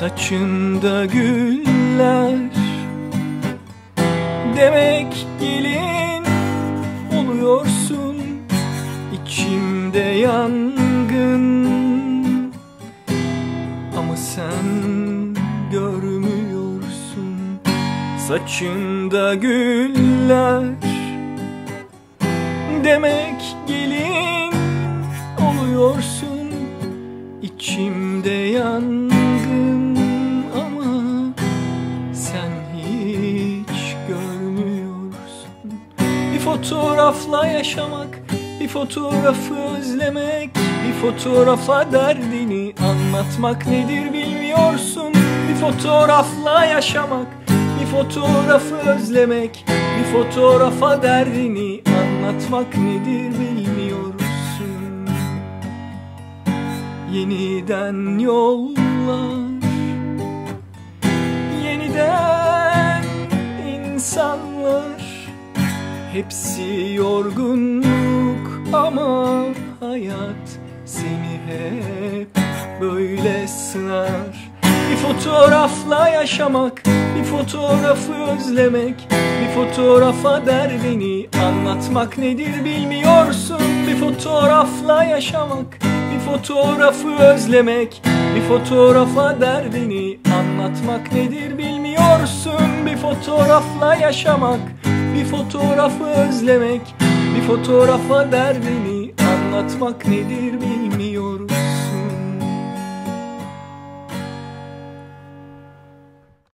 Saçında güller. Demek gelin oluyorsun içimde yangın. Ama sen görmüyorsun Saçında güller. Demek gelin oluyorsun içimde yangın Bir fotoğrafla yaşamak Bir fotoğrafı özlemek Bir fotoğrafa derdini anlatmak nedir bilmiyorsun? Bir fotoğrafla yaşamak Bir fotoğrafı özlemek Bir fotoğrafa derdini anlatmak nedir bilmiyorsun? Yeniden yollar Hepsi yorgunluk ama hayat seni hep böyle sınar. Bir fotoğrafla yaşamak, bir fotoğrafı özlemek Bir fotoğrafa derdini anlatmak nedir bilmiyorsun. Bir fotoğrafla yaşamak, bir fotoğrafı özlemek Bir fotoğrafa derdini anlatmak nedir bilmiyorsun. Bir fotoğrafla yaşamak bir fotoğrafı özlemek Bir fotoğrafa derdini anlatmak nedir bilmiyorsun